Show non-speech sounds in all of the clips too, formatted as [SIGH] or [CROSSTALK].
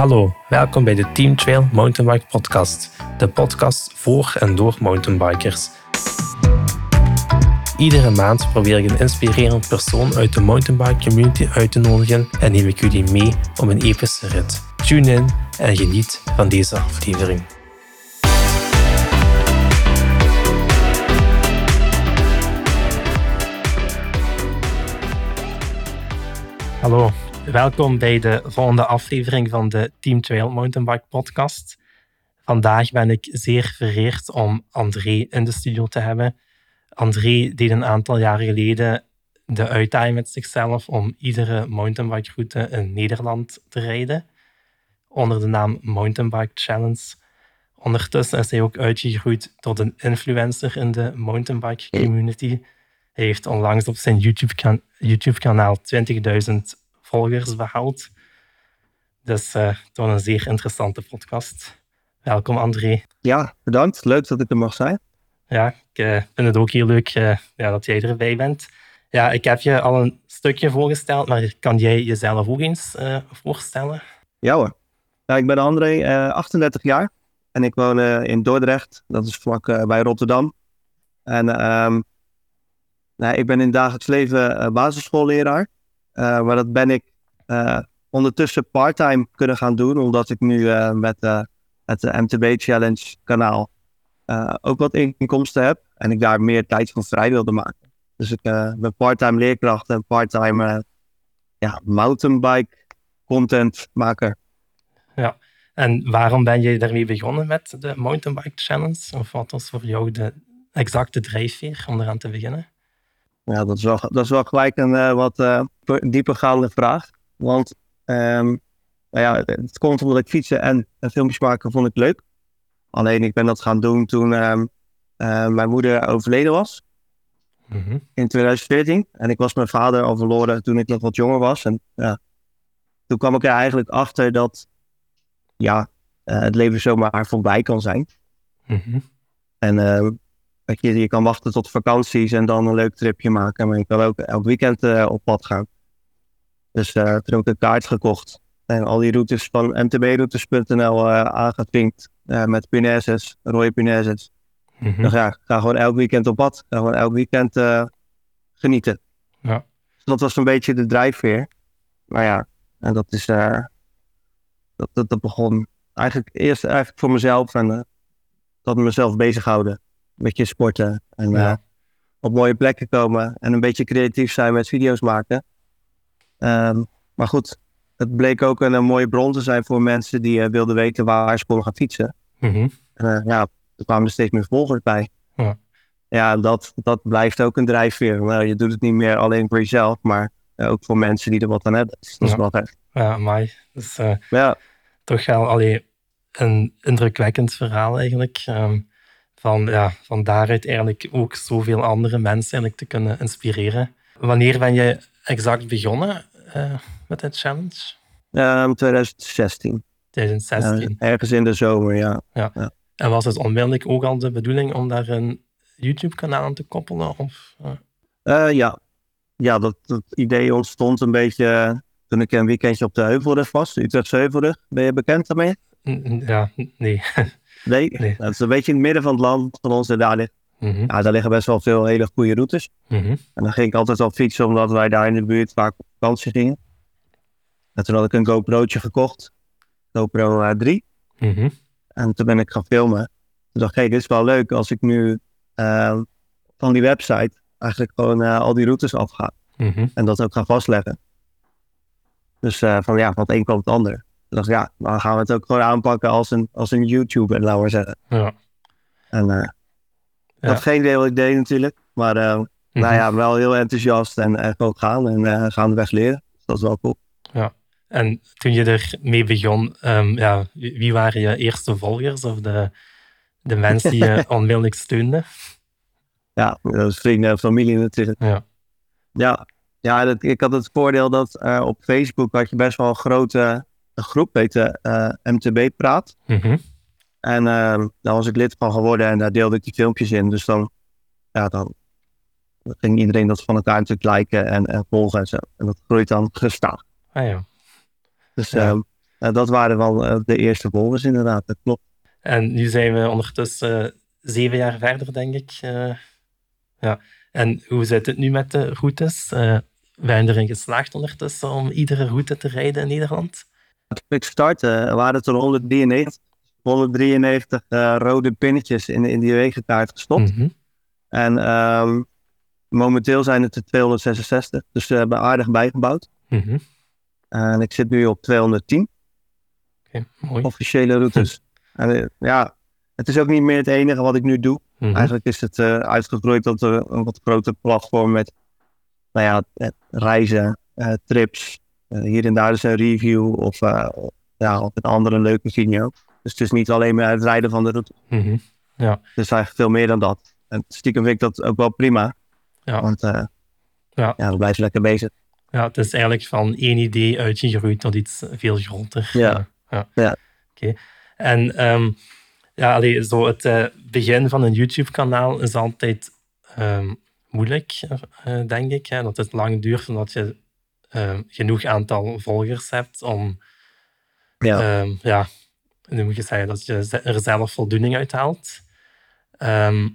Hallo, welkom bij de Team Trail Mountainbike Podcast, de podcast voor en door mountainbikers. Iedere maand probeer ik een inspirerend persoon uit de mountainbike community uit te nodigen en neem ik jullie mee op een epische rit. Tune in en geniet van deze aflevering. Hallo, welkom bij de volgende aflevering van de Team Trail Mountainbike podcast. Vandaag ben ik zeer vereerd om André in de studio te hebben. André deed een aantal jaren geleden de uitdaging met zichzelf om iedere mountainbike-route in Nederland te rijden. Onder de naam Mountainbike Challenge. Ondertussen is hij ook uitgegroeid tot een influencer in de mountainbike community. Hij heeft onlangs op zijn YouTube-kanaal 20.000 volgers behaald. Dus uh, toch een zeer interessante podcast. Welkom André. Ja, bedankt. Leuk dat ik er mag zijn. Ja, ik uh, vind het ook heel leuk uh, ja, dat jij erbij bent. Ja, ik heb je al een stukje voorgesteld, maar kan jij jezelf ook eens voorstellen? Ja hoor. Nou, ik ben André, 38 jaar. En ik woon in Dordrecht. Dat is vlak bij Rotterdam. En um, nou, ik ben in het dagelijks leven basisschoolleraar. Uh, maar dat ben ik uh, ondertussen parttime kunnen gaan doen, omdat ik nu uh, met het MTB Challenge kanaal ook wat inkomsten heb. En ik daar meer tijd van vrij wilde maken. Dus ik ben parttime leerkracht en parttime ja, mountainbike contentmaker. Ja, en waarom ben je daarmee begonnen met de Mountainbike Challenge? Of wat was voor jou de exacte drijfveer om eraan te beginnen? Ja, dat is wel, dat is wel gelijk een uh, wat uh, diepergaande vraag. Want um, nou ja, het komt omdat ik fietsen en, en, filmpjes maken vond ik leuk. Alleen ik ben dat gaan doen toen um, uh, mijn moeder overleden was. Mm -hmm. In 2014. En ik was mijn vader al verloren toen ik nog wat jonger was. En ja, toen kwam ik er eigenlijk achter dat ja, het leven zomaar voorbij kan zijn. Mm -hmm. En ehm, dat je, je kan wachten tot vakanties en dan een leuk tripje maken. Maar je kan ook elk weekend uh, op pad gaan. Dus uh, toen heb ik een kaart gekocht. En al die routes van mtbroutes.nl uh, aangevinkt. met punaises, rode punaises. Mm -hmm. Dus ja, ga gewoon elk weekend op pad. Ga gewoon elk weekend genieten. Ja. Dus dat was een beetje de drijfveer. Maar ja, en dat is... dat, dat, dat begon eigenlijk eerst eigenlijk voor mezelf. En dat mezelf bezighouden beetje sporten. En ja. uh, op mooie plekken komen. En een beetje creatief zijn met video's maken. Um, maar goed, het bleek ook een, een, mooie bron te zijn voor mensen die uh, wilden weten waar ze konden gaan fietsen. Mm -hmm. En uh, ja, er kwamen er steeds meer volgers bij. Ja, ja dat, dat blijft ook een drijfveer. Nou, je doet het niet meer alleen voor jezelf, maar ook voor mensen die er wat aan hebben. Dus dat is wel echt. Ja, mooi. Dus, ja. toch wel allee, een indrukwekkend verhaal eigenlijk. Um, van, ja, van daaruit eigenlijk ook zoveel andere mensen eigenlijk te kunnen inspireren. Wanneer ben je exact begonnen uh, met dit challenge? Um, 2016. 2016. Uh, ergens in de zomer, ja. ja. ja. En was het onmiddellijk ook al de bedoeling om daar een YouTube-kanaal aan te koppelen? Of, uh? ja, ja dat, dat, idee ontstond een beetje toen ik een weekendje op de Heuvelrug was, Utrechtse Heuvelrug. Ben je bekend daarmee? Ja, nee. [LAUGHS] Nee, nee. dat is een beetje in het midden van het land van ons en daar ligt. Mm -hmm. ja, daar liggen best wel veel hele goede routes. Mm -hmm. En dan ging ik altijd al fietsen, omdat wij daar in de buurt vaak op vakantie gingen. En toen had ik een GoPro'tje gekocht. GoPro uh, 3. Mm -hmm. En toen ben ik gaan filmen. Toen dacht ik, hey, dit is wel leuk als ik nu uh, van die website eigenlijk gewoon uh, al die routes afga. En dat ook ga vastleggen. Dus van ja, van het een kwam het ander dacht ja, dan gaan we het ook gewoon aanpakken als een, als een YouTuber, laten we zeggen. Ja. En uh, had geen idee wat ik deed natuurlijk. Maar uh, mm-hmm. nou ja, wel heel enthousiast en, en gewoon gaan en uh, gaandeweg leren. Dus dat is wel cool. Ja. En toen je ermee begon, um, ja, wie waren je eerste volgers of de, de mensen die je [LAUGHS] onmiddellijk steunden? Ja, dat is vrienden en familie natuurlijk. Ja. Ja, ja dat, ik had het voordeel dat uh, op Facebook had je best wel een grote een groep, heette uh, MTB Praat. Mm-hmm. En uh, daar was ik lid van geworden en daar deelde ik die filmpjes in. Dus dan, ja, dan ging iedereen dat van elkaar natuurlijk liken en, en volgen en zo. En dat groeit dan gestaag. Ah ja. Dus ja. Um, eh, dat waren wel eh, de eerste volgers inderdaad, dat klopt. En nu zijn we ondertussen zeven jaar verder, denk ik. Eh, ja. En hoe zit het nu met de routes? Je erin geslaagd ondertussen om iedere route te rijden in Nederland? Ik startte waren het er 193, 193 uh, rode pinnetjes in, in die wegenkaart gestopt. Mhm. En ehm, momenteel zijn het er 266, dus we hebben aardig bijgebouwd. Mhm. En ik zit nu op 210 Oké, mooi. officiële routes. [LAUGHS] En eh, ja, het is ook niet meer het enige wat ik nu doe. Mhm. Eigenlijk is het eh, uitgegroeid tot eh, een wat groter platform met nou ja, reizen, trips. Eh, hier en daar is een review of, eh, ja, of een andere leuke video. Dus het is niet alleen maar het rijden van de route. Mhm. Het is eigenlijk veel meer dan dat. En stiekem vind ik dat ook wel prima. Ja. Want eh, Ja. ja, blijf je lekker bezig. Ja, het is eigenlijk van één idee uitgegroeid tot iets veel groter. Ja. ja. Ja. Oké. En ehm, ja, allee, zo het begin van een YouTube-kanaal is altijd ehm, moeilijk, denk ik. Hè? Dat het lang duurt voordat je ehm, genoeg aantal volgers hebt om, Ja. ehm, ja, nu moet je zeggen dat je er zelf voldoening uit haalt. Ehm,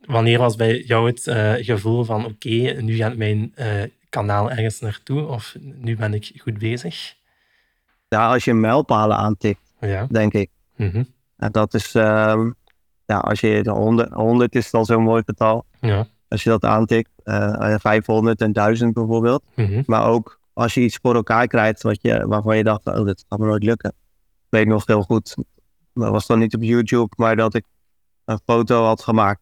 wanneer was bij jou het eh, gevoel van oké, nu gaat mijn eh, kanaal ergens naartoe of nu ben ik goed bezig? ja, als je mijlpalen aantikt, Ja. denk ik. Mhm. En dat is, ja, als je de 100, 100 is al zo'n mooi getal. Ja. Als je dat aantikt, eh 500 en 1000 bijvoorbeeld. Mhm. Maar ook als je iets voor elkaar krijgt wat je, waarvan je dacht, oh, dit gaat me nooit lukken. Ik weet nog heel goed, dat was dan niet op YouTube, maar dat ik een foto had gemaakt.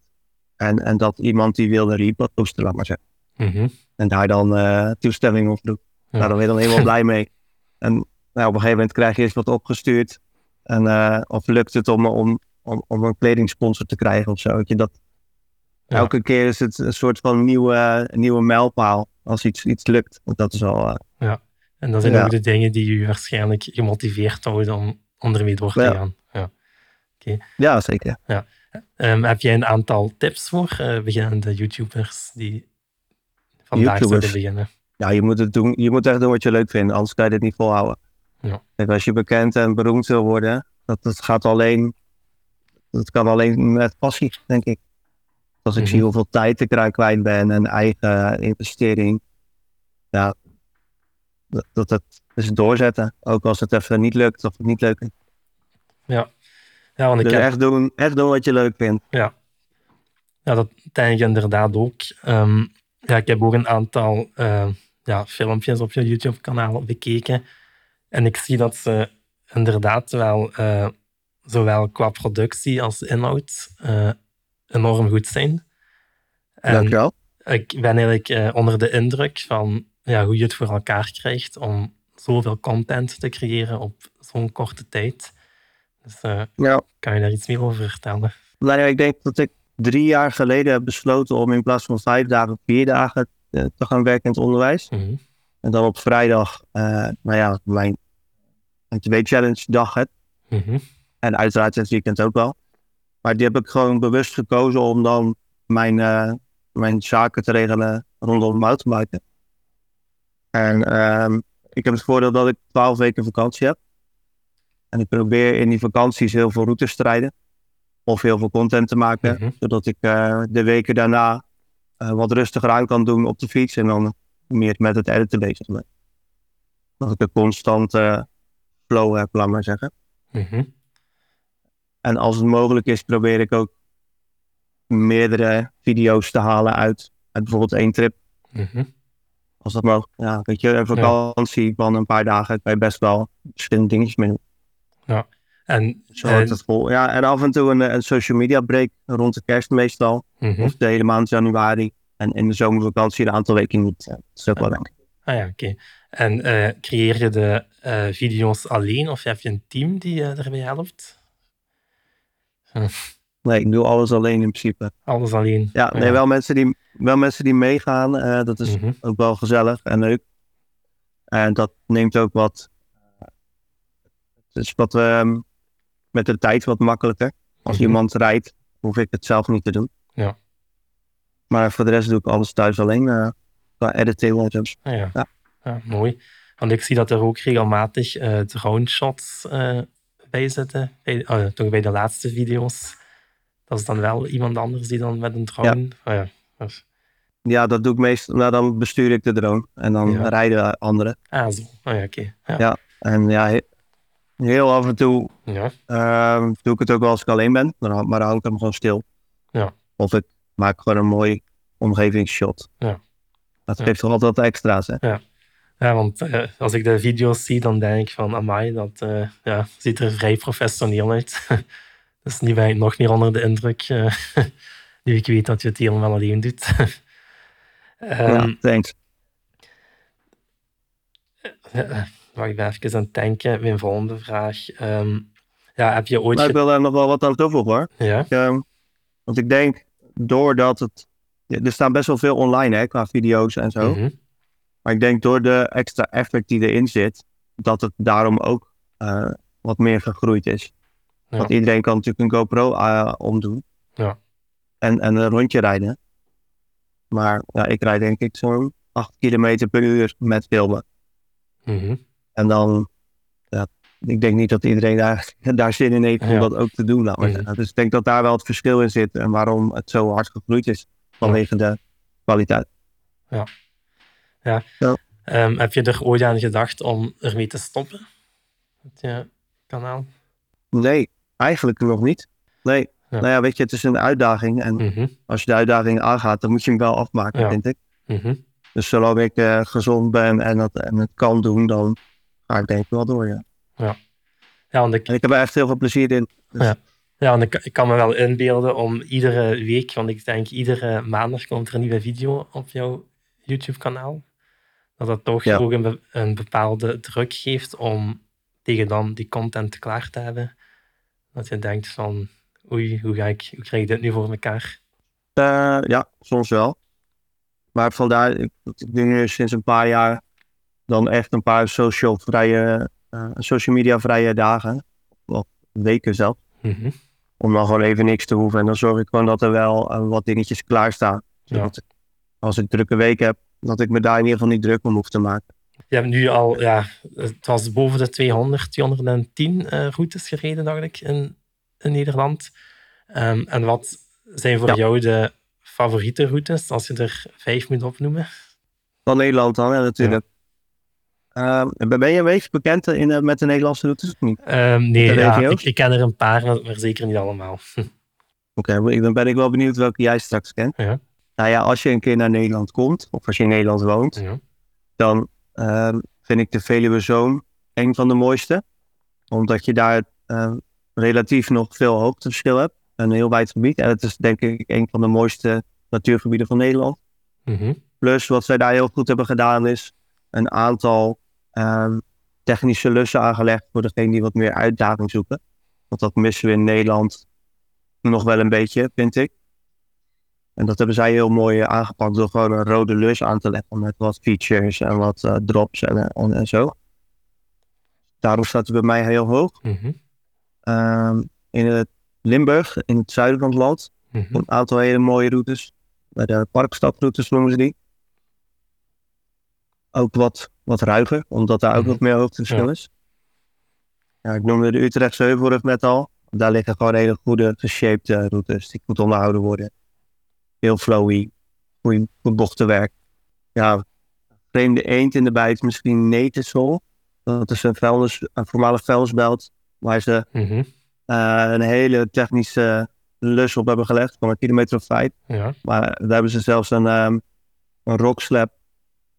En, en dat iemand die wilde reposten, laat maar zeggen. Mhm. En daar dan eh, toestemming op. Ja. Nou, daar ben je dan helemaal [LAUGHS] blij mee. En nou, op een gegeven moment krijg je eens wat opgestuurd. En, eh, of lukt het om, om, om, om een kledingsponsor te krijgen of zo. Dat, Ja. Elke keer is het een soort van nieuwe, nieuwe mijlpaal als iets, iets lukt. Dat is al... eh, En dat zijn Ja. ook de dingen die je waarschijnlijk gemotiveerd houden om, om ermee door te Ja. gaan. Ja. ja, zeker. Ehm, heb jij een aantal tips voor eh, beginnende YouTubers die vandaag YouTubers? zouden beginnen? Ja, je moet het doen. Je moet echt doen wat je leuk vindt, anders kan je dit niet volhouden. Ja. Kijk, als je bekend en beroemd wil worden, dat, dat gaat alleen... Dat kan alleen met passie, denk ik. Als ik Mhm. zie hoeveel tijd ik eraan kwijt ben en eigen investering. Ja, dat, dat, dat is doorzetten. Ook als het even niet lukt of het niet leuk is. Ja, want ik Dus heb, echt, doen, echt doen wat je leuk vindt. ja, dat denk ik inderdaad ook. Ehm, ja, ik heb ook een aantal eh, ja, filmpjes op je YouTube-kanaal bekeken. En ik zie dat ze inderdaad wel, eh, zowel qua productie als inhoud, eh, enorm goed zijn. En Dankjewel. ik ben eigenlijk eh, onder de indruk van ja, hoe je het voor elkaar krijgt om zoveel content te creëren op zo'n korte tijd. Dus eh, Ja. kan je daar iets meer over vertellen? Nou ja, ik denk dat ik drie jaar geleden heb besloten om in plaats van vijf dagen, vier dagen eh, te gaan werken in het onderwijs. Mhm. En dan op vrijdag, nou ja, mijn MTB-challenge dag heb. Mhm. En uiteraard het weekend ook wel. Maar die heb ik gewoon bewust gekozen om dan mijn, eh, mijn zaken te regelen rondom mountainbiken. En ehm, ik heb het voordeel dat ik twaalf weken vakantie heb. En ik probeer in die vakanties heel veel routes te rijden. Of heel veel content te maken. Mhm. Zodat ik eh, de weken daarna eh, wat rustiger aan kan doen op de fiets. En dan meer met het editen bezig ben. Dat ik een constante flow heb, laat maar zeggen. Mhm. En als het mogelijk is, probeer ik ook meerdere video's te halen uit, uit bijvoorbeeld één trip. Mhm. Als dat mogelijk. Ja, weet je, een vakantie van een paar dagen kan je best wel verschillende dingetjes mee doen. En, Zo eh, houdt het vol. Ja, en af en toe een, een social media break rond de kerst meestal. mhm. Of de hele maand januari. En in de zomervakantie een aantal weken niet. Ja, Dat is ook wel lekker. Ah ja, oké. En eh, creëer je de eh, video's alleen of heb je een team die je erbij helpt? Nee, ik doe alles alleen in principe. Alles alleen? Ja, nee, wel mensen die, wel mensen die meegaan. eh, dat is Mhm. ook wel gezellig en leuk. En dat neemt ook wat. Het is wat ehm, met de tijd wat makkelijker. Als Mhm. iemand rijdt, hoef ik het zelf niet te doen. Ja. Maar voor de rest doe ik alles thuis alleen. eh qua editing en zo. Ah ja. Ja. Ja, mooi. Want ik zie dat er ook regelmatig uh, drone shots uh, bij zitten. Bij, oh, toch bij de laatste video's. Dat is dan wel iemand anders die dan met een drone. Ja, oh, ja. Ja. dat doe ik meestal. Nou, dan bestuur ik de drone en dan Ja. rijden anderen. Ah, zo. Oh ja, oké. Ja. Ja. En ja, he- heel af en toe Ja. ehm, doe ik het ook wel als ik alleen ben, dan maar dan hou ik hem gewoon stil. Ja. Of ik maak gewoon een mooi omgevingsshot. Ja. Dat geeft toch altijd extra's, hè? Ja, want eh, als ik de video's zie, dan denk ik van, amai, dat eh, ja, ziet er vrij professioneel uit. dus nu ben ik nog meer onder de indruk, eh, [LAUGHS] nu ik weet dat je het helemaal alleen doet. [LAUGHS] Ehm, ja, thanks. wacht, ik ben even aan het denken. Mijn volgende vraag. Ehm, ja, heb je ooit... Maar ik wil daar nog wel wat aan toevoegen, hoor. Ja? Ehm, want ik denk, doordat het... ja, Er staan best wel veel online, hè, qua video's en zo. Mhm. Maar ik denk door de extra effort die erin zit, dat het daarom ook eh, wat meer gegroeid is. Ja. Want iedereen kan natuurlijk een GoPro eh, omdoen. Ja. En, en een rondje rijden. Maar ja, ik rijd denk ik zo'n 8 kilometer per uur met filmen. Mhm. En dan, ja, ik denk niet dat iedereen daar, [LAUGHS] daar zin in heeft om Ja. dat ook te doen. Laat maar Mhm. Dus ik denk dat daar wel het verschil in zit en waarom het zo hard gegroeid is. Vanwege de kwaliteit. Ehm, heb je er ooit aan gedacht om ermee te stoppen? Met je kanaal? Nee, eigenlijk nog niet. Nee. Ja. Nou ja, weet je, het is een uitdaging. En Mhm. als je de uitdaging aangaat, dan moet je hem wel afmaken, Ja. vind ik. Mhm. Dus zolang ik eh, gezond ben en, dat, en het kan doen, dan ga ik denk ik wel door, ja. Ja, want ik, En ik heb er echt heel veel plezier in. Dus, Ja. Ja, want ik, ik kan me wel inbeelden om iedere week, want ik denk iedere maandag komt er een nieuwe video op jouw YouTube-kanaal. Dat dat toch Ja. ook een, be- een bepaalde druk geeft om tegen dan die content klaar te hebben. Dat je denkt van, oei, hoe, ga ik, hoe krijg ik dit nu voor elkaar? eh, ja, soms wel. Maar vandaar, ik, ik doe nu sinds een paar jaar dan echt een paar social, vrije, eh, social media vrije dagen. Of weken zelf. Mhm. Om dan gewoon even niks te hoeven. En dan zorg ik gewoon dat er wel eh, wat dingetjes klaarstaan. Zodat als ik drukke week heb, dat ik me daar in ieder geval niet druk om hoef te maken. Je hebt nu al, ja, het was boven de 200, 210 eh, routes gereden, dacht ik, in, in Nederland. Ehm, en wat zijn voor Ja. jou de favoriete routes, als je er vijf moet opnoemen? Van Nederland dan, natuurlijk. Ehm, ben je een beetje bekend in, met de Nederlandse routes of niet? Ehm, nee, ja, ik, ik ken er een paar, maar, zeker niet allemaal. [LAUGHS] Oké, dan ben ik wel benieuwd welke jij straks kent. Ja. Nou ja, als je een keer naar Nederland komt, of als je in Nederland woont, Ja. dan ehm, vind ik de Veluwe Zoom een van de mooiste. Omdat je daar ehm, relatief nog veel hoogteverschil hebt. Een heel wijd gebied. En het is denk ik een van de mooiste natuurgebieden van Nederland. Mhm. Plus wat zij daar heel goed hebben gedaan is een aantal ehm, technische lussen aangelegd voor degenen die wat meer uitdaging zoeken. Want dat missen we in Nederland nog wel een beetje, vind ik. En dat hebben zij heel mooi eh, aangepakt door gewoon een rode lus aan te leggen met wat features en wat eh, drops en, eh, en, en zo. Daarom staat het bij mij heel hoog. Mhm. Ehm, in het Limburg, in het zuiden van het land, Mhm. een aantal hele mooie routes. Bij de parkstadroutes noemen ze die. Ook wat, wat ruiger, omdat daar ook Mhm. wat meer hoogteverschil Ja. is. Ja, ik noemde de Utrechtse Heuvelrug net al. Daar liggen gewoon hele goede, geshaped routes die goed onderhouden worden. Heel flowy, goed, goed bochtenwerk. Ja, vreemde eend in de bijt, misschien Netesol. Dat is een, vuilnis, een voormalig vuilnisbelt waar ze Mhm. eh, een hele technische lus op hebben gelegd van een kilometer of vijf. Ja. Maar daar hebben ze zelfs een, ehm een rock slab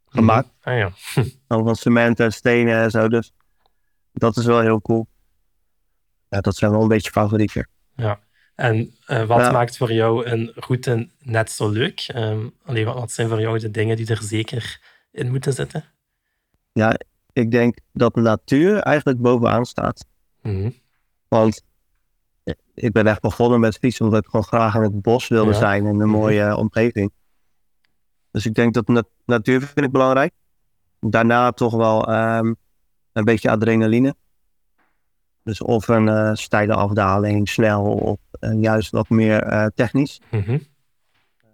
gemaakt. Mhm. Ah ja. [LAUGHS] Van, van cement en stenen en zo. Dus dat is wel heel cool. Ja, dat zijn wel een beetje favorieten. En eh, wat Ja. maakt voor jou een route net zo leuk? Ehm allee, wat, wat zijn voor jou de dingen die er zeker in moeten zitten? Ik denk dat natuur eigenlijk bovenaan staat. Mhm. Want eh, ik ben echt begonnen met fietsen omdat ik gewoon graag in het bos wilde Ja. zijn en een Mhm. mooie eh, omgeving. Dus ik denk dat nat- natuur vind ik belangrijk. Daarna toch wel ehm, een beetje adrenaline. Dus of een eh, steile afdaling, snel of eh, juist wat meer eh, technisch. Mhm.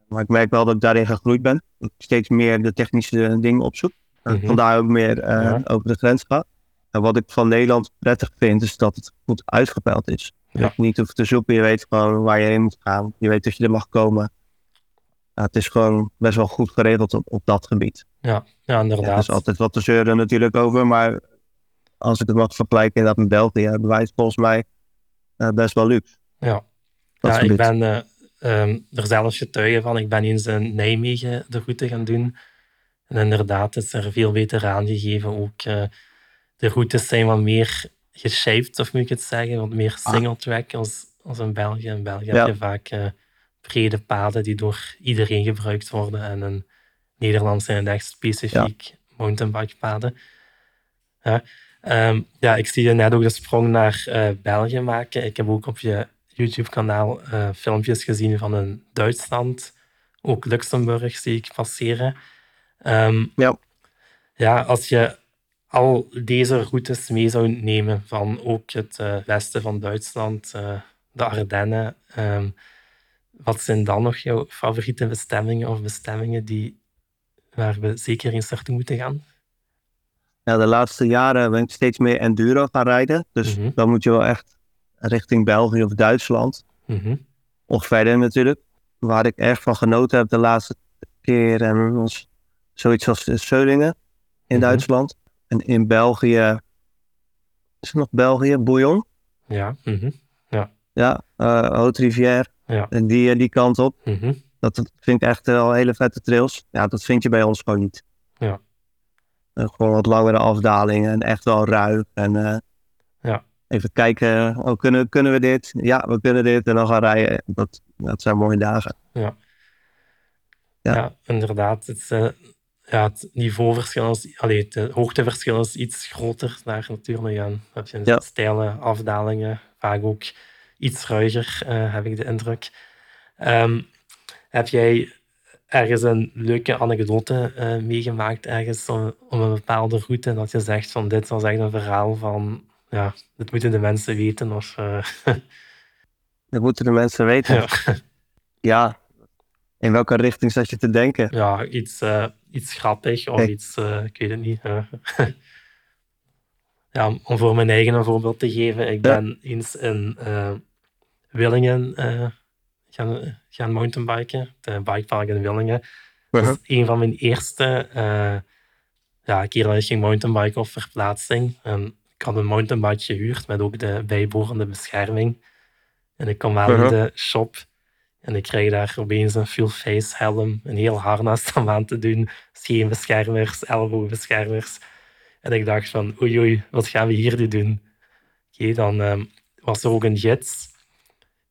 Maar ik merk wel dat ik daarin gegroeid ben. Dat ik steeds meer de technische dingen opzoek. Mhm. Vandaar ook meer Ja. over de grens gaat. En wat ik van Nederland prettig vind, is dat het goed uitgepeld is. Ja. Dat je niet hoeft te zoeken, je weet gewoon waar je heen moet gaan. Je weet dat je er mag komen. Het is gewoon best wel goed geregeld op, op dat gebied. Ja, ja Ja, er inderdaad. is altijd wat te zeuren natuurlijk over, maar als ik het mag vergelijken inderdaad met België, hebben wij het volgens mij eh, best wel luxe. Ja. Dat ja, ik ben eh, ehm, er zelfs getuige van. Ik ben eens in Nijmegen de route gaan doen. En inderdaad is er veel beter aangegeven. Ook eh, de routes zijn wat meer geshaped, of moet ik het zeggen. Wat meer single track als, als in België. In België Ah. Ja. heb je vaak brede paden die door iedereen gebruikt worden. En in Nederland zijn het echt specifiek mountainbikepaden. Ja. Ehm, ja, ik zie je net ook de sprong naar eh, België maken. Ik heb ook op je YouTube-kanaal eh, filmpjes gezien van in Duitsland. Ook Luxemburg zie ik passeren. Ehm, Ja. ja, als je al deze routes mee zou nemen van ook het eh, westen van Duitsland, de Ardennen, ehm, wat zijn dan nog jouw favoriete bestemmingen of bestemmingen die, waar we zeker eens naartoe moeten gaan? Ja, de laatste jaren ben ik steeds meer enduro gaan rijden. Dus Mhm. dan moet je wel echt richting België of Duitsland. Mhm. Of verder natuurlijk. Waar ik erg van genoten heb de laatste keer en was zoiets als Seulingen in Mhm. Duitsland. En in België, is het nog België? Bouillon? Ja. mhm. Ja, eh Haute Rivière. Ja. En die, eh, die kant op. Dat vind ik echt wel hele vette trails. Ja, dat vind je bij ons gewoon niet. Ja. Eh, gewoon wat langere afdalingen en echt wel ruig. En eh, Ja. even kijken, oh, kunnen, kunnen we dit? Ja, we kunnen dit. En dan gaan rijden. Dat, dat zijn mooie dagen. Ja. Ja. Ja, inderdaad. Het, eh, ja, het niveauverschil is, allee, het hoogteverschil is iets groter daar natuurlijk. En heb je Ja. steile afdalingen, vaak ook iets ruiger, heb ik de indruk. Ehm, heb jij ergens een leuke anekdote eh, meegemaakt, ergens om, om een bepaalde route, dat je zegt van dit was echt een verhaal van, ja, dit moeten de mensen weten, of... eh, [LAUGHS] Dat moeten de mensen weten. ja. [LAUGHS] Ja. In welke richting zat je te denken? Ja, iets, eh, iets grappig of Nee. iets, ik weet het niet. [LAUGHS] ja, om- voor mijn eigen een voorbeeld te geven. Ik Ja. ben eens in Willingen gaan, gaan mountainbiken, de bikepark in Willingen. Dat Uh-huh. is een van mijn eerste eh ja, keer dat ik ging mountainbiken op verplaatsing. En ik had een mountainbike gehuurd met ook de bijbehorende bescherming. En ik kom aan in Uh-huh. de shop en ik krijg daar opeens een full face helm, een heel harnas om aan te doen, scheenbeschermers, elleboogbeschermers. En ik dacht van, oei oei, wat gaan we hier nu doen? Oké, dan ehm, was er ook een gids.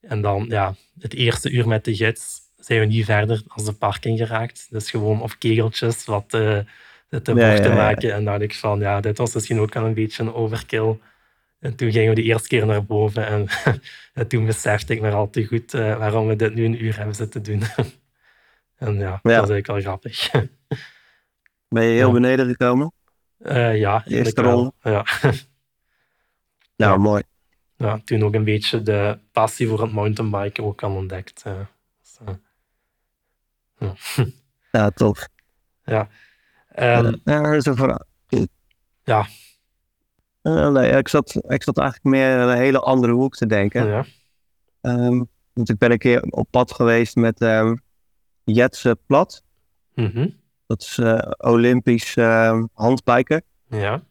En dan, ja, het eerste uur met de gids zijn we niet verder als de parking geraakt. Dus gewoon op kegeltjes wat eh, Ja, ja, ja. maken. En dacht ik van, ja, dit was misschien ook al een beetje een overkill. En toen gingen we de eerste keer naar boven en, [LAUGHS] en toen besefte ik maar al te goed eh, waarom we dit nu een uur hebben zitten doen. [LAUGHS] en ja, dat was eigenlijk wel grappig. [LAUGHS] Ben je heel beneden gekomen? Eh, ja, eerste ronde? Ja. Nou, Ja. mooi. Ja, toen ook een beetje de passie voor het mountainbiken ook al ontdekt. eh. Dus, eh, Ja, tof. ja. Ehm, ja, dat is een. Ja. Eh, nee, ik zat, ik zat eigenlijk meer in een hele andere hoek te denken. ja. Ehm, want ik ben een keer op pad geweest met ehm Jetse Plat. Mhm. Dat is eh, Olympisch ehm handbiker. ja.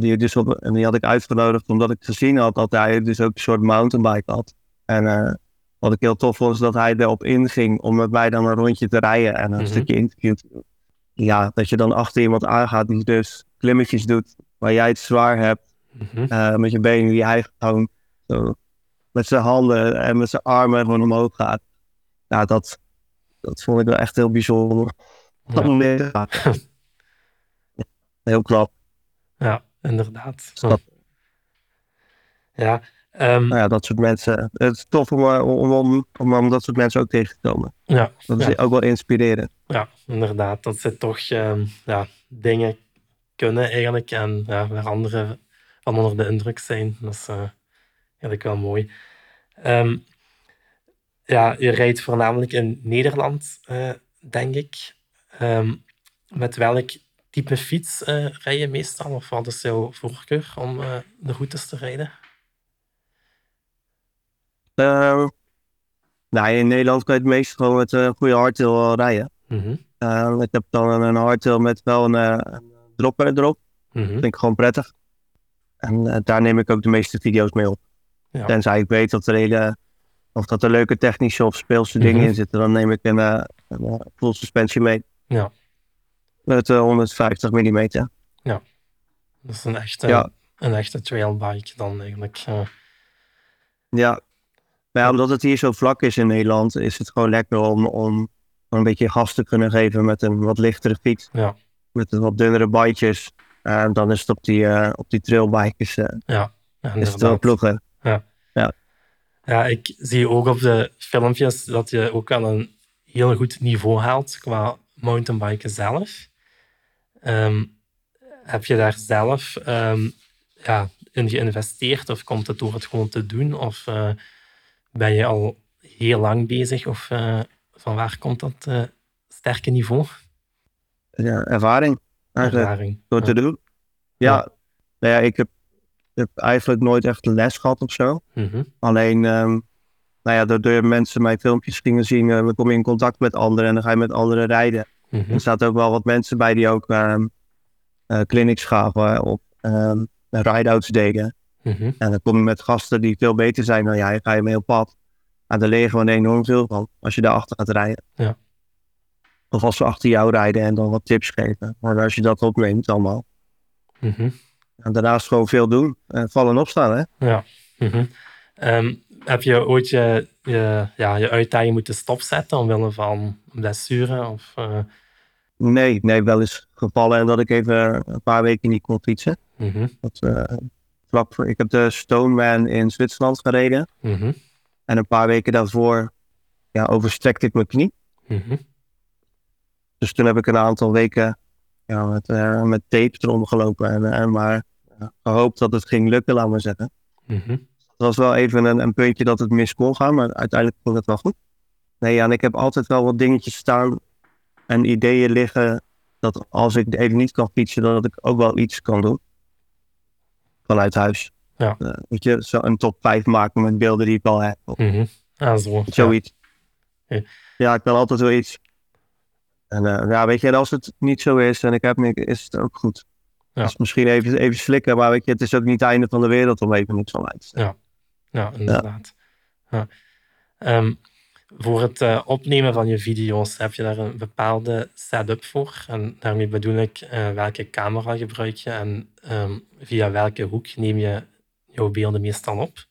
Die, dus op, en die had ik uitgenodigd omdat ik gezien had dat hij dus ook een soort mountainbike had. En eh, wat ik heel tof vond is dat hij erop inging om met mij dan een rondje te rijden en een Mhm. stukje interview te doen. Ja, dat je dan achter iemand aangaat die dus klimmetjes doet waar jij het zwaar hebt. Mhm. eh, met je benen die hij gewoon zo met zijn handen en met zijn armen gewoon omhoog gaat. Ja, dat, dat vond ik wel echt heel bijzonder. Ja. [LAUGHS] Heel knap. Ja, inderdaad. Snap. Ja, ehm, Nou ja, dat soort mensen. Het is tof om, eh, om, om, om, dat soort mensen ook tegen te komen. ja, Dat is ja, ook wel inspirerend. ja, inderdaad. Dat ze toch ehm, ja, dingen kunnen eigenlijk en ja, waar anderen van onder de indruk zijn. Dat is eh, eigenlijk wel mooi. Ehm, ja, je rijdt voornamelijk in Nederland, eh, denk ik. Met welk type fiets uh, rij je meestal? Of wat is jouw voorkeur om uh, de routes te rijden? Uh, nou, in Nederland kan je het meest gewoon met een goede hardtail rijden. Mm -hmm. ik heb dan een hardtail met wel een, een dropper erop. Mm -hmm. Dat vind ik gewoon prettig. En daar neem ik ook de meeste video's mee op. Ja. Tenzij ik weet dat er hele of dat er leuke technische of speelse dingen mhm. in zitten, dan neem ik een, uh, een full suspensie mee. Ja. Met uh, 150 mm. Ja. Dat is een echte, ja. een echte trailbike dan eigenlijk. Ja. Maar ja, omdat het hier zo vlak is in Nederland, is het gewoon lekker om, om een beetje gas te kunnen geven met een wat lichtere fiets. Ja. Met wat dunnere bandjes. En dan is het op die, uh, op die trailbikes. ja. ja is het wel ploegen. Ja. ja. Ja, ik zie ook op de filmpjes dat je ook wel een heel goed niveau haalt qua mountainbiken zelf. Ehm, heb je daar zelf um, ja, in geïnvesteerd of komt het door het gewoon te doen? Of uh, ben je al heel lang bezig? Of uh, van waar komt dat uh, sterke niveau? Ja, ervaring. Ervaring. Door te doen. Ja. ja. Nou ja, ik heb heb eigenlijk nooit echt les gehad of zo. Mhm. Alleen, um, nou ja, doordat mensen mijn filmpjes gingen zien, uh, kom je in contact met anderen en dan ga je met anderen rijden. Mhm. Er zaten ook wel wat mensen bij die ook um, uh, clinics gaven of um, ride-outs deden. Mhm. En dan kom je met gasten die veel beter zijn dan jij, ga je mee op pad. En daar leer je gewoon enorm veel van als je daarachter gaat rijden. Ja. Of als ze achter jou rijden en dan wat tips geven. Maar als je dat opneemt allemaal. Mm en daarnaast gewoon veel doen. En vallen en opstaan, hè? Ja. Mhm. Ehm, heb je ooit je, je, ja, je uitdaging moeten stopzetten omwille van blessure? Of, uh... Nee, nee, wel eens gevallen en dat ik even een paar weken niet kon fietsen. Mm dat, uh, vlak voor, ik heb de Stoneman in Zwitserland gereden. Mm En een paar weken daarvoor ja, overstrekte ik mijn knie. Mhm. Dus toen heb ik een aantal weken ja, met, uh, met tape erom gelopen. En, en maar gehoopt dat het ging lukken, laat maar zeggen. Mhm. Het was wel even een, een, puntje dat het mis kon gaan, maar uiteindelijk ging het wel goed. Nee, ja, en ik heb altijd wel wat dingetjes staan en ideeën liggen dat als ik even niet kan fietsen, dat ik ook wel iets kan doen. Vanuit huis. Ja. Uh, moet je zo een top 5 maken met beelden die ik al heb. Of mm ah, zo. Zoiets. Ja. ja. ik kan altijd wel iets. En uh, ja, weet je, en als het niet zo is en ik heb niks, is het ook goed. Ja. Dus misschien even, even slikken, maar weet je, het is ook niet het einde van de wereld om even niks van uit te Ja, ja inderdaad. Ja. Ehm, voor het uh, opnemen van je video's heb je daar een bepaalde setup voor. En daarmee bedoel ik uh, welke camera gebruik je en um, via welke hoek neem je jouw beelden meestal op?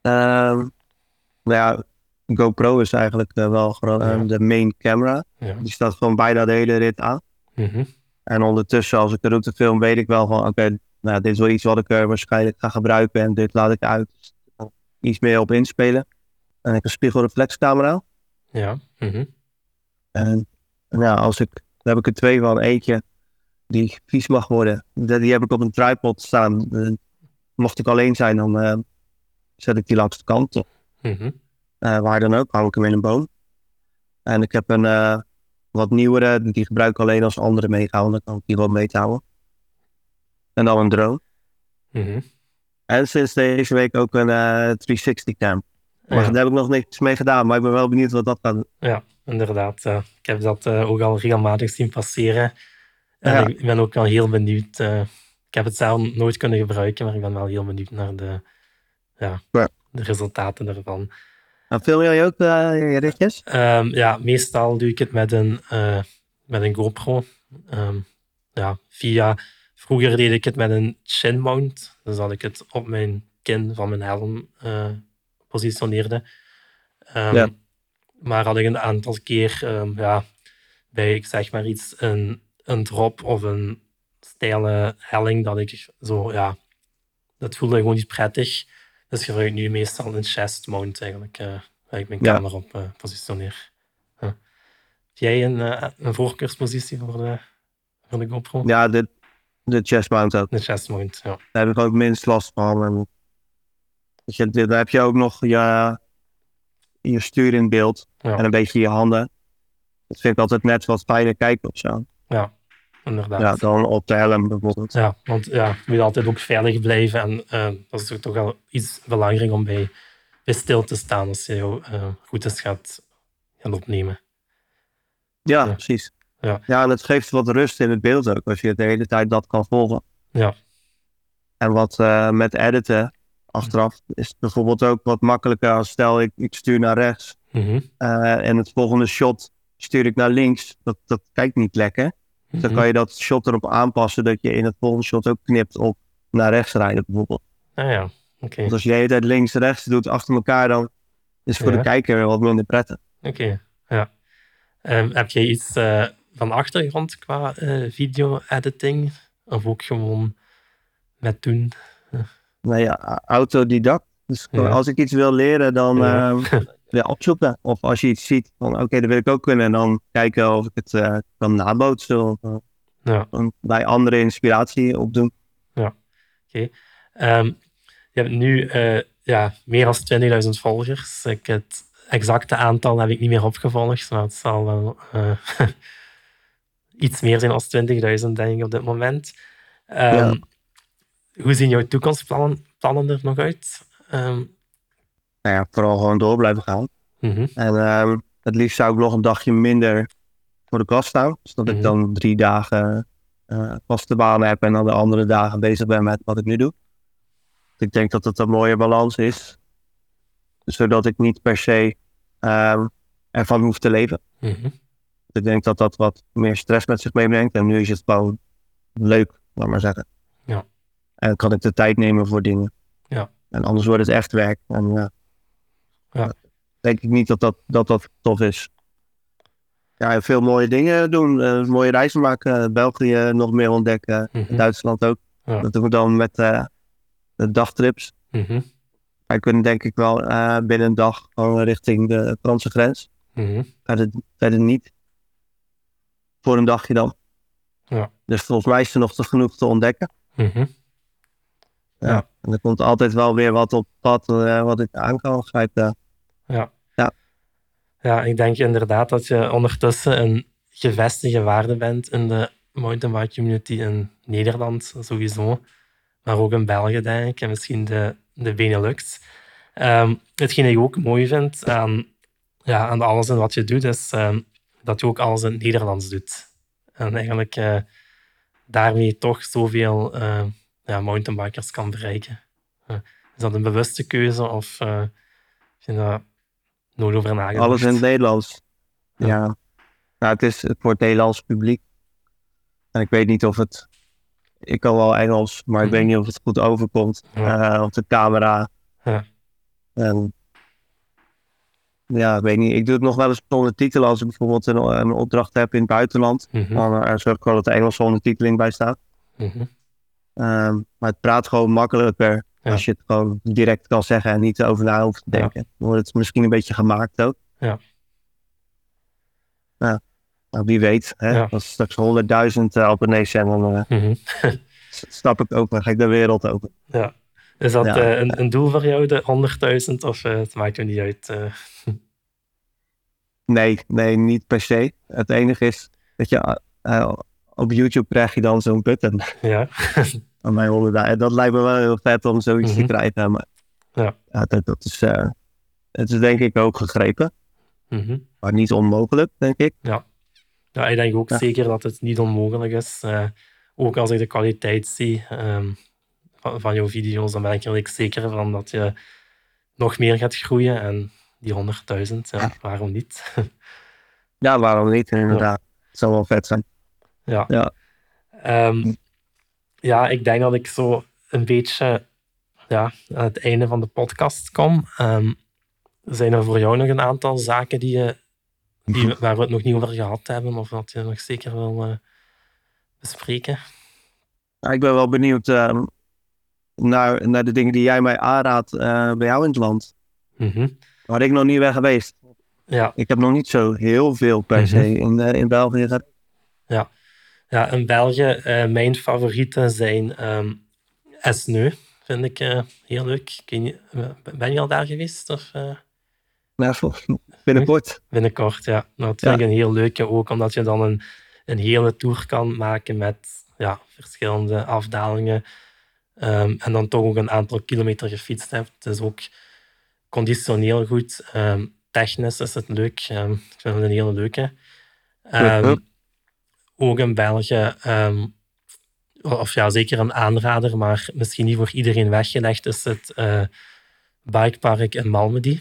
Um, nou ja, GoPro is eigenlijk uh, wel ja. de main camera. Ja. Die staat gewoon bijna de hele rit aan. Mm -hmm. En ondertussen, als ik de route film, weet ik wel van, oké, okay, nou, dit is wel iets wat ik waarschijnlijk ga gebruiken en dit laat ik uit. Iets meer op inspelen. En ik heb een spiegelreflexcamera. Ja. Mm -hmm. En ja, als ik, daar heb ik er twee van. Eentje die vies mag worden. Die heb ik op een tripod staan. mocht ik alleen zijn, dan uh, zet ik die langs de kant. Mm -hmm. uh, waar dan ook, hang ik hem in een boom. En ik heb een, uh, wat nieuwere, die gebruik ik alleen als anderen meegaan, dan kan ik die wel mee houden. En dan een drone. Mm -hmm. En sinds deze week ook een uh, 360 cam. Maar daar heb ik nog niks mee gedaan, maar ik ben wel benieuwd wat dat kan. Ja, inderdaad. Uh, ik heb dat uh, ook al regelmatig zien passeren. En ik ben ook al heel benieuwd. Uh, ik heb het zelf nooit kunnen gebruiken, maar ik ben wel heel benieuwd naar de, ja, de resultaten ervan. En film jij ook je ritjes? Um, ja, meestal doe ik het met een, met een GoPro. Um, ja, via, vroeger deed ik het met een chin mount. Dus dat ik het op mijn kin van mijn helm positioneerde. Um, ja. Maar had ik een aantal keer um, ja, bij, ik zeg maar iets, een, een drop of een steile helling, dat ik zo, ja, dat voelde gewoon niet prettig. Dus gebruik ik nu meestal een chest mount eigenlijk, uh, waar ik mijn Ja. camera op uh, positioneer. Heb jij een, uh, een voorkeurspositie voor de, voor de GoPro? Ja, de, de chest mount ook. De chest mount, ja. Daar heb ik ook minst last van. En, je, daar heb je ook nog je, je stuur in beeld Ja. en een beetje je handen. Dat vind ik altijd net wat fijner kijken of zo. Ja. inderdaad. Ja, dan op de helm bijvoorbeeld. Ja, want ja, je moet altijd ook veilig blijven. En eh, dat is toch wel iets belangrijk om bij, bij stil te staan als je jouw uh, routes gaat gaan opnemen. Ja, Ja. precies. Ja. ja, en het geeft wat rust in het beeld ook, als je de hele tijd dat kan volgen. Ja. En wat eh, met editen achteraf is het bijvoorbeeld ook wat makkelijker als stel ik, ik stuur naar rechts Mhm, eh, en het volgende shot stuur ik naar links. Dat, dat kijkt niet lekker. Dus dan mhm. kan je dat shot erop aanpassen dat je in het volgende shot ook knipt op naar rechts rijden bijvoorbeeld. Ah ja, oké. Want als je de hele tijd links rechts doet achter elkaar, dan is het voor Ja. de kijker wat minder prettig. Oké, ja. Ehm, heb jij iets eh, van achtergrond qua eh, video-editing? Of ook gewoon met doen? Nou ja, autodidact. Dus Ja. als ik iets wil leren, dan Ja. [LAUGHS] ja, opzoeken. Of als je iets ziet van oké, dat wil ik ook kunnen. En dan kijken of ik het eh, kan nabootsen. Of eh, Ja, bij andere inspiratie opdoen. oké. Ehm, je hebt nu eh, ja, meer dan 20.000 volgers. Ik, het exacte aantal heb ik niet meer opgevolgd, maar het zal wel eh, [LAUGHS] iets meer zijn dan 20.000, denk ik, op dit moment. Ja. Hoe zien jouw toekomstplannen plannen er nog uit? Ehm, Nou ja, vooral gewoon door blijven gaan. mhm, En ehm, het liefst zou ik nog een dagje minder voor de klas staan. Zodat Mhm. ik dan drie dagen eh vaste baan heb en dan de andere dagen bezig ben met wat ik nu doe. Ik denk dat het een mooie balans is. Zodat ik niet per se ehm, ervan hoef te leven. mhm. Ik denk dat dat wat meer stress met zich meebrengt. En nu is het gewoon leuk, laat maar zeggen. Ja. En kan ik de tijd nemen voor dingen. Ja. En anders wordt het echt werk. En ja, Ja. denk ik niet dat dat, dat, dat tof is. Ja, veel mooie dingen doen. eh, mooie reizen maken. België nog meer ontdekken. Mhm. Duitsland ook. Ja. Dat doen we dan met eh, de dagtrips. Mhm, Wij kunnen denk ik wel eh, binnen een dag gewoon richting de Franse grens. mhm. Verder, verder niet. Voor een dagje dan. Ja. Dus volgens mij is er nog te genoeg te ontdekken. Mhm. Ja. Ja. En er komt altijd wel weer wat op pad eh, wat ik aan kan grijpen. Ja. Ja. Ja, ik denk inderdaad dat je ondertussen een gevestigde waarde bent in de mountainbike community in Nederland sowieso, maar ook in België denk ik en misschien de, de Benelux. Ehm hetgeen ik ook mooi vind aan, ja, aan alles en wat je doet, is ehm, dat je ook alles in het Nederlands doet. En eigenlijk eh, daarmee toch zoveel eh ja, mountainbikers kan bereiken. Is dat een bewuste keuze of eh, heb je daar nooit over nagedacht? Alles in het Nederlands. Ja. Ja. Nou, het is voor het Nederlands publiek. En ik weet niet of het... Ik kan wel Engels, maar ik Mhm. weet niet of het goed overkomt Ja. eh, op de camera. Ja. En ja, ik weet niet. Ik doe het nog wel eens zonder titel als ik bijvoorbeeld een, een opdracht heb in het buitenland. Mhm, Dan eh, zorg ik wel dat de Engelse ondertiteling bij staat. mhm. Ehm, maar het praat gewoon makkelijker Ja. als je het gewoon direct kan zeggen en niet over na hoeft te Ja. denken. Dan wordt het misschien een beetje gemaakt ook. Ja. Ja. Nou, wie weet, hè? Ja. als straks 100.000 uh, abonnees zijn, dan eh, Mhm. s- [LAUGHS] stap ik ook, dan ga ik de wereld over. Ja. Is dat Ja. eh, een, een doel voor jou, de 100.000, of het maakt je niet uit? Nee, nee, niet per se. Het enige is dat je op YouTube krijg je dan zo'n button ja. van mijn 100.000. En dat lijkt me wel heel vet om zoiets Mhm. te krijgen. Maar Ja. dat, dat is, eh, het is denk ik ook gegrepen. Mhm. Maar niet onmogelijk, denk ik. Ja, ik denk ook Ja. zeker dat het niet onmogelijk is. Eh, ook als ik de kwaliteit zie ehm, van, van jouw video's, dan ben ik er zeker van dat je nog meer gaat groeien. En die 100.000, ja, waarom niet? [LAUGHS] Ja, waarom niet? Inderdaad. Het zou wel vet zijn. Ja. Ja. Ehm, ja, ik denk dat ik zo een beetje ja, aan het einde van de podcast kom. Ehm, zijn er voor jou nog een aantal zaken die je, die, [LAUGHS] waar we het nog niet over gehad hebben, of wat je nog zeker wil eh, bespreken? Ja, ik ben wel benieuwd ehm, naar, naar de dingen die jij mij aanraadt eh, bij jou in het land. Mhm. Waar ik nog niet ben geweest. Ja, Ik heb nog niet zo heel veel per Mhm. se in, eh, in België. gedaan. Ja in België, eh, mijn favorieten zijn ehm Esneu, vind ik eh, heel leuk. Je, eh, ben je al daar geweest? Of, eh? Nou, voor- binnenkort. Binnenkort, ja. Dat Ja. vind ik een heel leuke ook, omdat je dan een een hele tour kan maken met ja, verschillende afdalingen. Ehm, en dan toch ook een aantal kilometer gefietst hebt. Het is ook conditioneel goed. Ehm, technisch is het leuk. Um, ik vind het een hele leuke. Ook in België, of ja, zeker een aanrader, maar misschien niet voor iedereen weggelegd, is het uh, bikepark in Malmedy.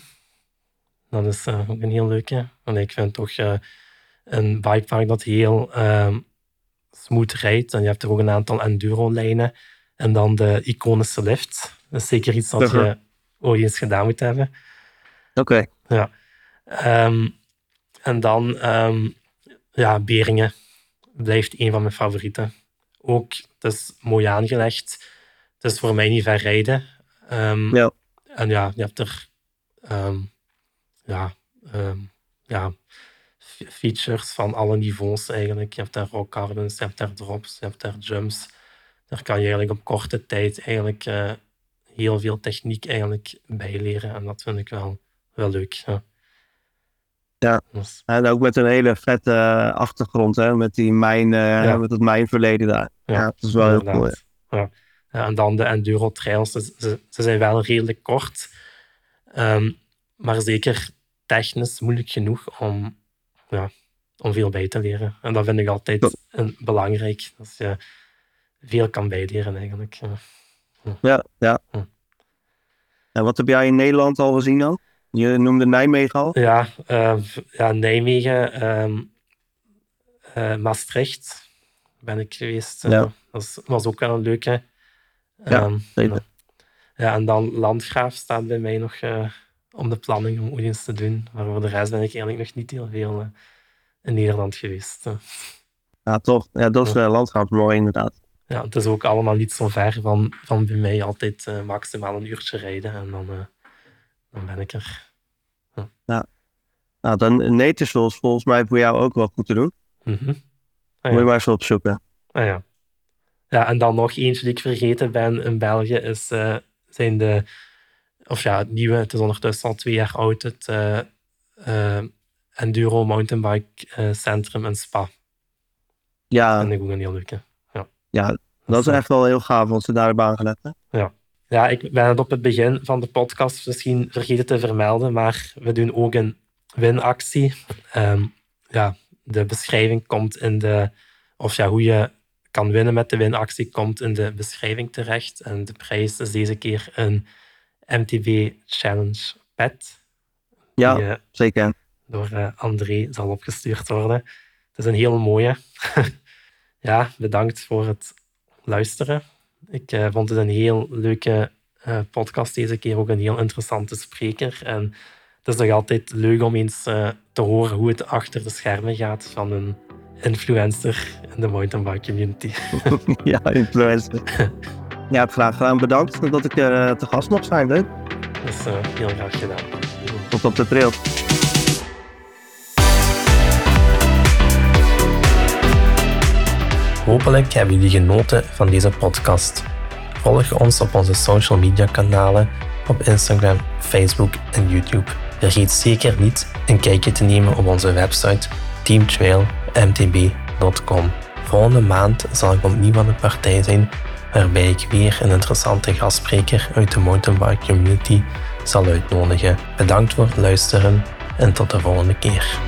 Dat is uh, ook een heel leuke. En ik vind toch uh, een bikepark dat heel smooth rijdt. En je hebt er ook een aantal enduro-lijnen. En dan de iconische lift. Dat is zeker iets dat je ooit eens gedaan moet hebben. Oké. Ja. Ehm, en dan, um, ja, Beringen blijft een van mijn favorieten. Ook, het is mooi aangelegd. Het is voor mij niet ver rijden. Um, ja. En ja, je hebt er ja, ja, features van alle niveaus eigenlijk. Je hebt daar rock gardens, je hebt daar drops, je hebt daar jumps. Daar kan je eigenlijk op korte tijd eigenlijk uh, heel veel techniek eigenlijk bij leren. En dat vind ik wel, wel leuk. Ja. Ja, en ook met een hele vette uh, achtergrond, hè? met, die mijn, uh, ja. met het mijnverleden daar. Ja, ja, dat is wel heel mooi. Ja. en dan de enduro trails, ze, ze, ze zijn wel redelijk kort, um, maar zeker technisch moeilijk genoeg om ja, om veel bij te leren. En dat vind ik altijd een, belangrijk. Dat je veel kan bijleren eigenlijk. Ja, ja. En wat heb jij in Nederland al gezien dan? Je noemde Nijmegen al? Ja, uh, ja Nijmegen, uh, Maastricht ben ik geweest. Ja. dat was ook wel een leuke. Ja, um, ja, en dan Landgraaf staat bij mij nog om de planning om iets te doen. Maar voor de rest ben ik eigenlijk nog niet heel veel in Nederland geweest. Ja, toch. Ja, dat is uh, mooi inderdaad. Ja, het is ook allemaal niet zo ver van, van bij mij altijd maximaal een uurtje rijden en dan, dan ben ik er. Ja. ja. Nou, dan Nature is volgens mij voor jou ook wel goed te doen. Mm -hmm. ah, Moet je maar eens opzoeken. Ah, ja. ja, en dan nog eentje die ik vergeten ben in België is, zijn de of ja, het nieuwe, het is ondertussen al twee jaar oud, het uh, uh, Enduro Mountainbike Centrum in Spa. Ja. Dat vind ik ook een heel leuke. Ja, ja dat is echt wel heel gaaf wat ze daar hebben aangelegd. Ja. Ja, ik ben het op het begin van de podcast misschien vergeten te vermelden, maar we doen ook een winactie. Um, ja, de beschrijving komt in de, of ja, hoe je kan winnen met de winactie komt in de beschrijving terecht. En de prijs is deze keer een MTV Challenge Pet. Ja, die, uh, zeker. Door uh, André zal opgestuurd worden. Het is een heel mooie. [LAUGHS] ja, bedankt voor het luisteren. Ik uh, vond het een heel leuke podcast deze keer. Ook een heel interessante spreker. En het is nog altijd leuk om eens te horen hoe het achter de schermen gaat van een influencer in de mountainbike community. [LAUGHS] ja, influencer. Ja, graag gedaan. Bedankt dat ik te gast mocht zijn. Leuk. Dat is heel graag gedaan. Tot op de trail. Hopelijk hebben jullie genoten van deze podcast. Volg ons op onze social media kanalen op Instagram, Facebook en YouTube. Vergeet zeker niet een kijkje te nemen op onze website teamtrailmtb.com. Volgende maand zal ik opnieuw aan de partij zijn waarbij ik weer een interessante gastspreker uit de mountainbike community zal uitnodigen. Bedankt voor het luisteren en tot de volgende keer.